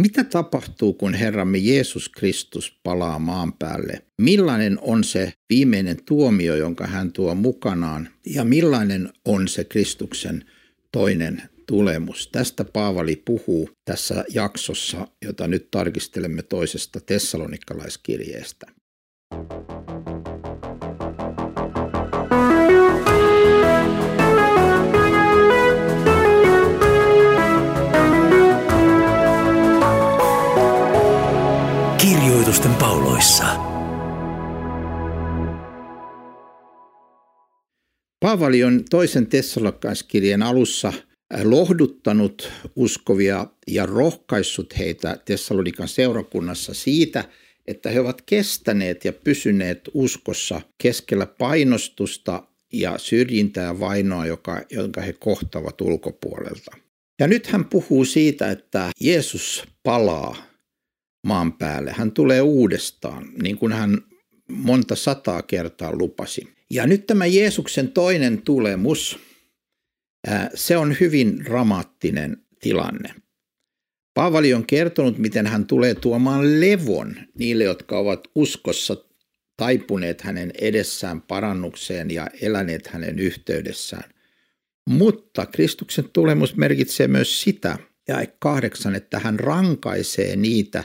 Mitä tapahtuu, kun Herramme Jeesus Kristus palaa maan päälle? Millainen on se viimeinen tuomio, jonka hän tuo mukanaan? Ja millainen on se Kristuksen toinen tulemus? Tästä Paavali puhuu tässä jaksossa, jota nyt tarkistelemme toisesta tessalonikalaiskirjeestä. Pauloissa. Paavali on toisen tessalonikalaiskirjeen alussa lohduttanut uskovia ja rohkaissut heitä Tessalonikan seurakunnassa siitä, että he ovat kestäneet ja pysyneet uskossa keskellä painostusta ja syrjintää ja vainoa, joka, jonka he kohtavat ulkopuolelta. Ja nyt hän puhuu siitä, että Jeesus palaa maan päälle. Hän tulee uudestaan, niin kuin hän monta sataa kertaa lupasi. Ja nyt tämä Jeesuksen toinen tulemus, se on hyvin dramaattinen tilanne. Paavali on kertonut, miten hän tulee tuomaan levon niille, jotka ovat uskossa taipuneet hänen edessään parannukseen ja eläneet hänen yhteydessään. Mutta Kristuksen tulemus merkitsee myös sitä, ja kahdeksan, että hän rankaisee niitä,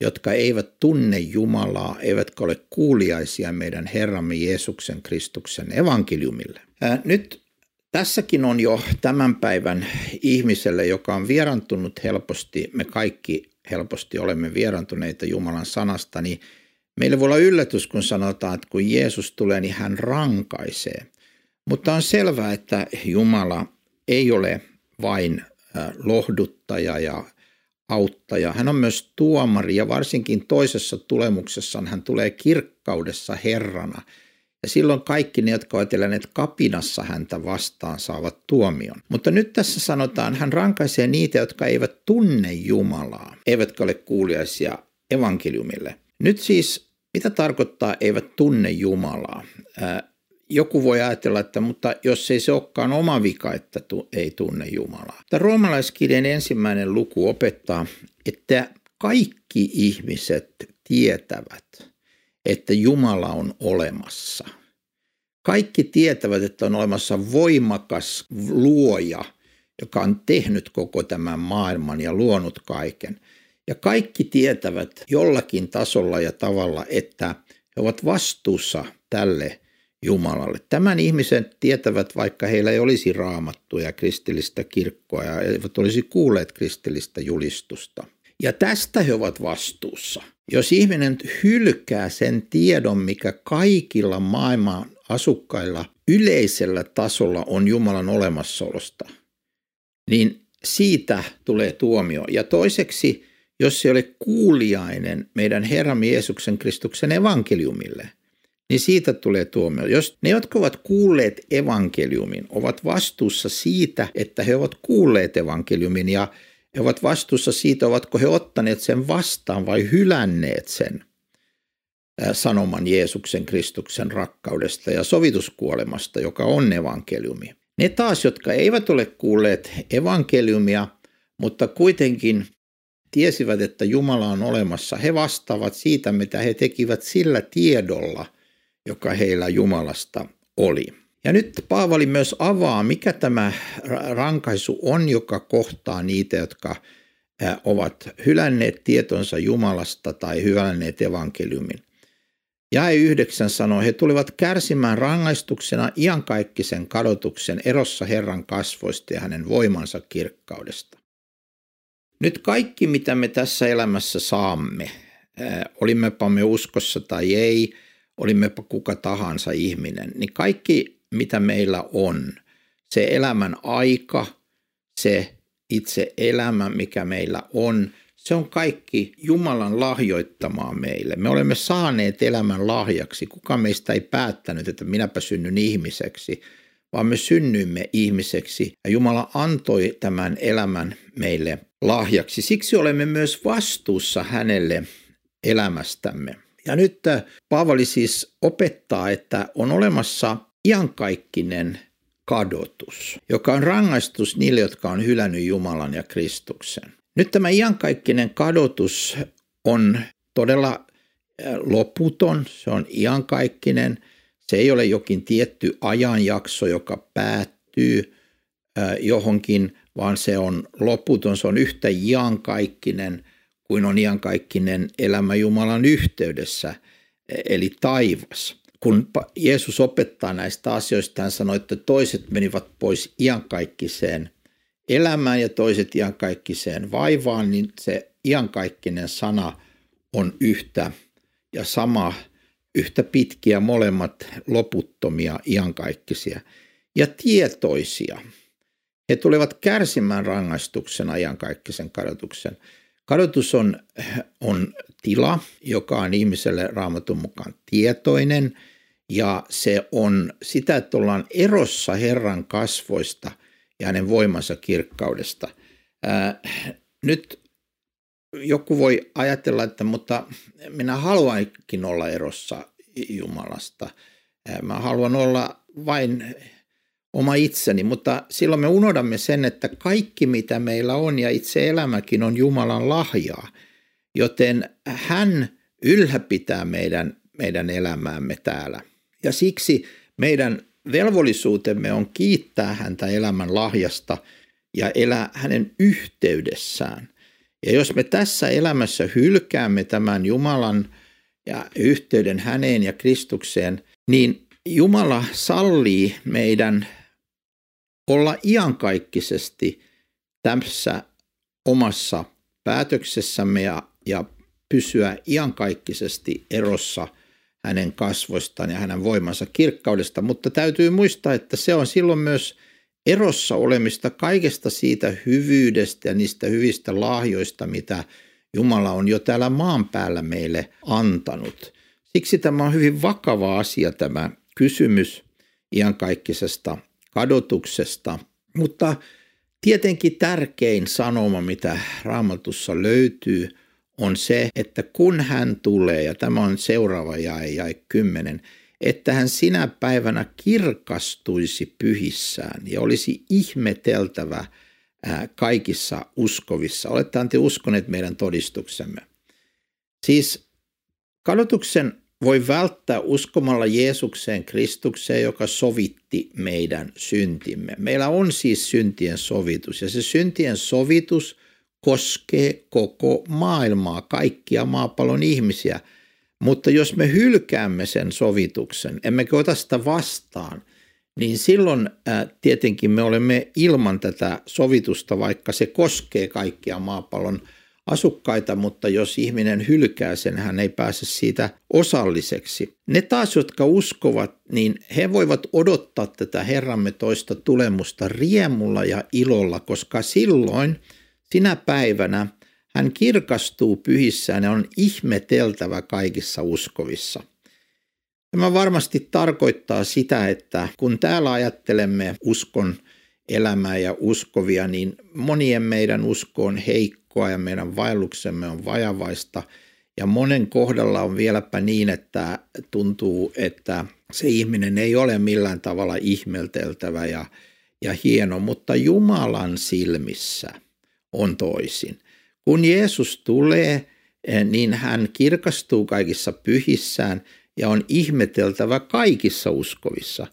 jotka eivät tunne Jumalaa, eivätkä ole kuuliaisia meidän Herramme Jeesuksen Kristuksen evankeliumille. Nyt Tässäkin on jo tämän päivän ihmiselle, joka on vierantunut helposti, me kaikki helposti olemme vierantuneita Jumalan sanasta, niin meille voi olla yllätys, kun sanotaan, että kun Jeesus tulee, niin hän rankaisee. Mutta on selvää, että Jumala ei ole vain lohduttaja ja auttaja. Hän on myös tuomari ja varsinkin toisessa tulemuksessaan hän tulee kirkkaudessa Herrana – ja silloin kaikki ne, jotka ovat eläneet kapinassa häntä vastaan, saavat tuomion. Mutta nyt tässä sanotaan, hän rankaisee niitä, jotka eivät tunne Jumalaa, eivätkä ole kuuliaisia evankeliumille. Nyt siis, mitä tarkoittaa eivät tunne Jumalaa? Joku voi ajatella, että mutta jos ei se olekaan oma vika, että tu, ei tunne Jumalaa. Tämä roomalaiskirjan ensimmäinen luku opettaa, että kaikki ihmiset tietävät, että Jumala on olemassa. Kaikki tietävät, että on olemassa voimakas luoja, joka on tehnyt koko tämän maailman ja luonut kaiken. Ja kaikki tietävät jollakin tasolla ja tavalla, että he ovat vastuussa tälle Jumalalle. Tämän ihmisen tietävät, vaikka heillä ei olisi raamattuja kristillistä kirkkoa ja eivät olisi kuulleet kristillistä julistusta. Ja tästä he ovat vastuussa. Jos ihminen hylkää sen tiedon, mikä kaikilla maailman asukkailla yleisellä tasolla on Jumalan olemassaolosta, niin siitä tulee tuomio. Ja toiseksi, jos se ei ole kuuliainen meidän Herramme Jeesuksen Kristuksen evankeliumille, niin siitä tulee tuomio. Jos ne, jotka ovat kuulleet evankeliumin, ovat vastuussa siitä, että he ovat kuulleet evankeliumin ja he ovat vastuussa siitä, ovatko he ottaneet sen vastaan vai hylänneet sen sanoman Jeesuksen Kristuksen rakkaudesta ja sovituskuolemasta, joka on evankeliumi. Ne taas, jotka eivät ole kuulleet evankeliumia, mutta kuitenkin tiesivät, että Jumala on olemassa, he vastaavat siitä, mitä he tekivät sillä tiedolla, joka heillä Jumalasta oli. Ja nyt Paavali myös avaa, mikä tämä rankaisu on, joka kohtaa niitä, jotka ovat hylänneet tietonsa Jumalasta tai hylänneet evankeliumin. Jae yhdeksän sanoo, he tulivat kärsimään rangaistuksena iankaikkisen kadotuksen erossa Herran kasvoista ja hänen voimansa kirkkaudesta. Nyt kaikki, mitä me tässä elämässä saamme, olimmepa me uskossa tai ei, olimmepa kuka tahansa ihminen, niin kaikki mitä meillä on, se elämän aika, se itse elämä, mikä meillä on, se on kaikki Jumalan lahjoittamaa meille. Me olemme saaneet elämän lahjaksi. Kuka meistä ei päättänyt, että minäpä synnyn ihmiseksi, vaan me synnyimme ihmiseksi ja Jumala antoi tämän elämän meille lahjaksi. Siksi olemme myös vastuussa hänelle elämästämme. Ja nyt äh, Paavali siis opettaa, että on olemassa iankaikkinen kadotus, joka on rangaistus niille, jotka on hylännyt Jumalan ja Kristuksen. Nyt tämä iankaikkinen kadotus on todella loputon, se on iankaikkinen. Se ei ole jokin tietty ajanjakso, joka päättyy johonkin, vaan se on loputon, se on yhtä iankaikkinen kuin on iankaikkinen elämä Jumalan yhteydessä, eli taivas. Kun Jeesus opettaa näistä asioista, hän sanoi, että toiset menivät pois iankaikkiseen elämään ja toiset iankaikkiseen vaivaan, niin se iankaikkinen sana on yhtä ja sama, yhtä pitkiä molemmat loputtomia iankaikkisia ja tietoisia. He tulevat kärsimään rangaistuksena iankaikkisen kadotuksen. Kadotus on, on tila, joka on ihmiselle raamatun mukaan tietoinen ja se on sitä, että ollaan erossa Herran kasvoista ja hänen voimansa kirkkaudesta. Ää, nyt joku voi ajatella, että mutta minä haluankin olla erossa Jumalasta. Mä haluan olla vain oma itseni, mutta silloin me unohdamme sen, että kaikki mitä meillä on ja itse elämäkin on Jumalan lahjaa, joten hän ylläpitää meidän, meidän elämäämme täällä. Ja siksi meidän velvollisuutemme on kiittää häntä elämän lahjasta ja elää hänen yhteydessään. Ja jos me tässä elämässä hylkäämme tämän Jumalan ja yhteyden häneen ja Kristukseen, niin Jumala sallii meidän olla iankaikkisesti tässä omassa päätöksessämme ja, ja pysyä iankaikkisesti erossa hänen kasvoistaan ja hänen voimansa kirkkaudesta, mutta täytyy muistaa, että se on silloin myös erossa olemista kaikesta siitä hyvyydestä ja niistä hyvistä lahjoista, mitä Jumala on jo täällä maan päällä meille antanut. Siksi tämä on hyvin vakava asia tämä kysymys iankaikkisesta kadotuksesta, mutta tietenkin tärkein sanoma, mitä raamatussa löytyy, on se, että kun hän tulee, ja tämä on seuraava jae, jae 10, että hän sinä päivänä kirkastuisi pyhissään ja olisi ihmeteltävä kaikissa uskovissa. Olette te uskoneet meidän todistuksemme. Siis kadotuksen voi välttää uskomalla Jeesukseen Kristukseen, joka sovitti meidän syntimme. Meillä on siis syntien sovitus ja se syntien sovitus koskee koko maailmaa, kaikkia maapallon ihmisiä – mutta jos me hylkäämme sen sovituksen, emmekä ota sitä vastaan, niin silloin ää, tietenkin me olemme ilman tätä sovitusta, vaikka se koskee kaikkia maapallon asukkaita, mutta jos ihminen hylkää sen, hän ei pääse siitä osalliseksi. Ne taas, jotka uskovat, niin he voivat odottaa tätä Herramme toista tulemusta riemulla ja ilolla, koska silloin sinä päivänä hän kirkastuu pyhissään ja on ihmeteltävä kaikissa uskovissa. Tämä varmasti tarkoittaa sitä, että kun täällä ajattelemme uskon elämää ja uskovia, niin monien meidän usko on heikkoa ja meidän vaelluksemme on vajavaista. Ja monen kohdalla on vieläpä niin, että tuntuu, että se ihminen ei ole millään tavalla ihmelteltävä ja, ja hieno, mutta Jumalan silmissä on toisin. Kun Jeesus tulee, eh, niin hän kirkastuu kaikissa pyhissään ja on ihmeteltävä kaikissa uskovissa.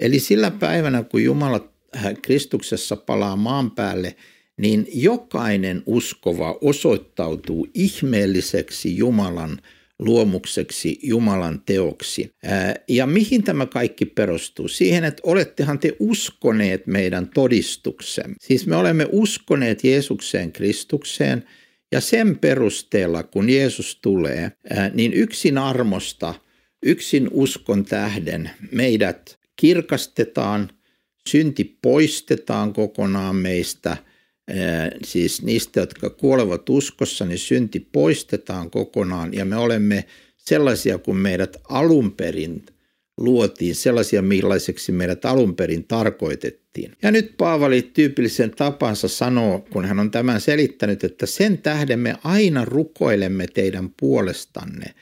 Eli sillä päivänä, kun Jumala Kristuksessa palaa maan päälle, niin jokainen uskova osoittautuu ihmeelliseksi Jumalan luomukseksi, Jumalan teoksi. Eh, ja mihin tämä kaikki perustuu? Siihen, että olettehan te uskoneet meidän todistuksen. Siis me olemme uskoneet Jeesukseen Kristukseen – ja sen perusteella, kun Jeesus tulee, niin yksin armosta, yksin uskon tähden meidät kirkastetaan, synti poistetaan kokonaan meistä, siis niistä, jotka kuolevat uskossa, niin synti poistetaan kokonaan ja me olemme sellaisia kuin meidät alun perin luotiin, sellaisia millaiseksi meidät alun perin tarkoitettiin. Ja nyt Paavali tyypillisen tapansa sanoo, kun hän on tämän selittänyt, että sen tähden me aina rukoilemme teidän puolestanne,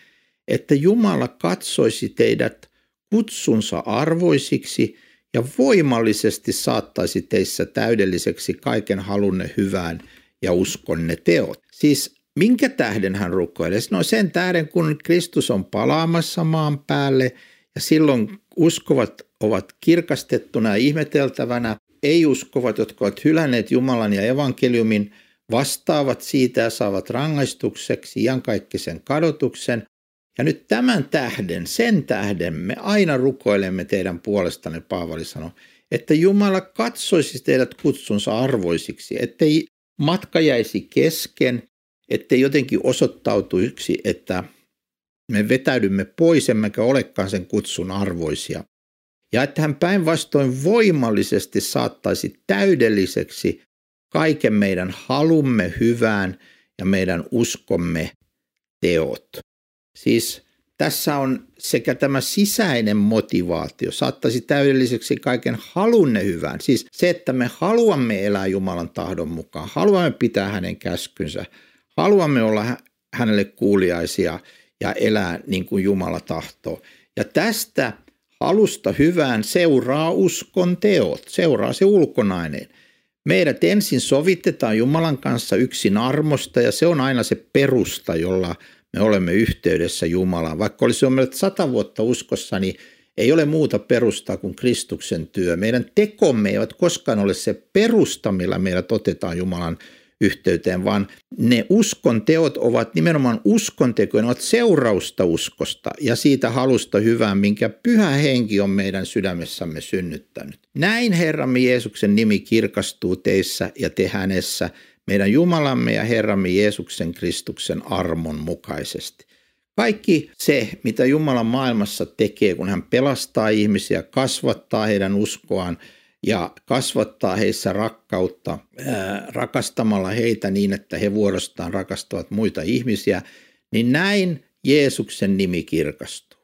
että Jumala katsoisi teidät kutsunsa arvoisiksi ja voimallisesti saattaisi teissä täydelliseksi kaiken halunne hyvään ja uskonne teot. Siis minkä tähden hän rukoilee? No sen tähden, kun Kristus on palaamassa maan päälle ja silloin uskovat ovat kirkastettuna ja ihmeteltävänä. Ei-uskovat, jotka ovat hylänneet Jumalan ja evankeliumin, vastaavat siitä ja saavat rangaistukseksi iankaikkisen kadotuksen. Ja nyt tämän tähden, sen tähden me aina rukoilemme teidän puolestanne, Paavali sanoi, että Jumala katsoisi teidät kutsunsa arvoisiksi, ettei matka jäisi kesken, ettei jotenkin osoittautuisi, että me vetäydymme pois, emmekä olekaan sen kutsun arvoisia. Ja että hän päinvastoin voimallisesti saattaisi täydelliseksi kaiken meidän halumme hyvään ja meidän uskomme teot. Siis tässä on sekä tämä sisäinen motivaatio, saattaisi täydelliseksi kaiken halunne hyvään. Siis se, että me haluamme elää Jumalan tahdon mukaan, haluamme pitää hänen käskynsä, haluamme olla hänelle kuuliaisia ja elää niin kuin Jumala tahtoo. Ja tästä halusta hyvään seuraa uskon teot, seuraa se ulkonainen. Meidät ensin sovitetaan Jumalan kanssa yksin armosta ja se on aina se perusta, jolla me olemme yhteydessä Jumalaan. Vaikka olisi meidät sata vuotta uskossa, niin ei ole muuta perustaa kuin Kristuksen työ. Meidän tekomme eivät koskaan ole se perusta, millä meidät otetaan Jumalan yhteyteen, vaan ne uskon teot ovat nimenomaan uskontekoja, ne ovat seurausta uskosta ja siitä halusta hyvään, minkä pyhä henki on meidän sydämessämme synnyttänyt. Näin Herramme Jeesuksen nimi kirkastuu teissä ja te hänessä, meidän Jumalamme ja Herramme Jeesuksen Kristuksen armon mukaisesti. Kaikki se, mitä Jumala maailmassa tekee, kun hän pelastaa ihmisiä, kasvattaa heidän uskoaan, ja kasvattaa heissä rakkautta rakastamalla heitä niin, että he vuorostaan rakastavat muita ihmisiä, niin näin Jeesuksen nimi kirkastuu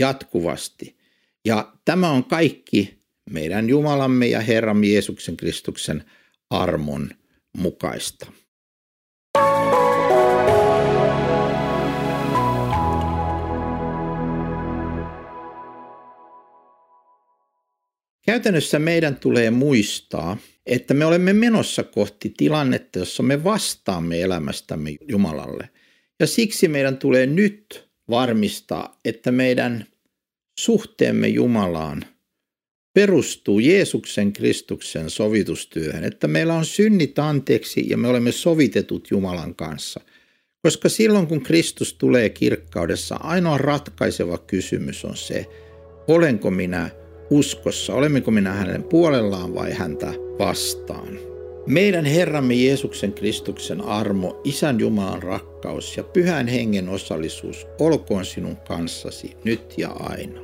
jatkuvasti. Ja tämä on kaikki meidän Jumalamme ja Herramme Jeesuksen Kristuksen armon mukaista. Käytännössä meidän tulee muistaa, että me olemme menossa kohti tilannetta, jossa me vastaamme elämästämme Jumalalle. Ja siksi meidän tulee nyt varmistaa, että meidän suhteemme Jumalaan perustuu Jeesuksen Kristuksen sovitustyöhön, että meillä on synnit anteeksi ja me olemme sovitetut Jumalan kanssa. Koska silloin kun Kristus tulee kirkkaudessa, ainoa ratkaiseva kysymys on se, olenko minä uskossa, olemmeko minä hänen puolellaan vai häntä vastaan. Meidän Herramme Jeesuksen Kristuksen armo, Isän Jumalan rakkaus ja Pyhän Hengen osallisuus olkoon sinun kanssasi nyt ja aina.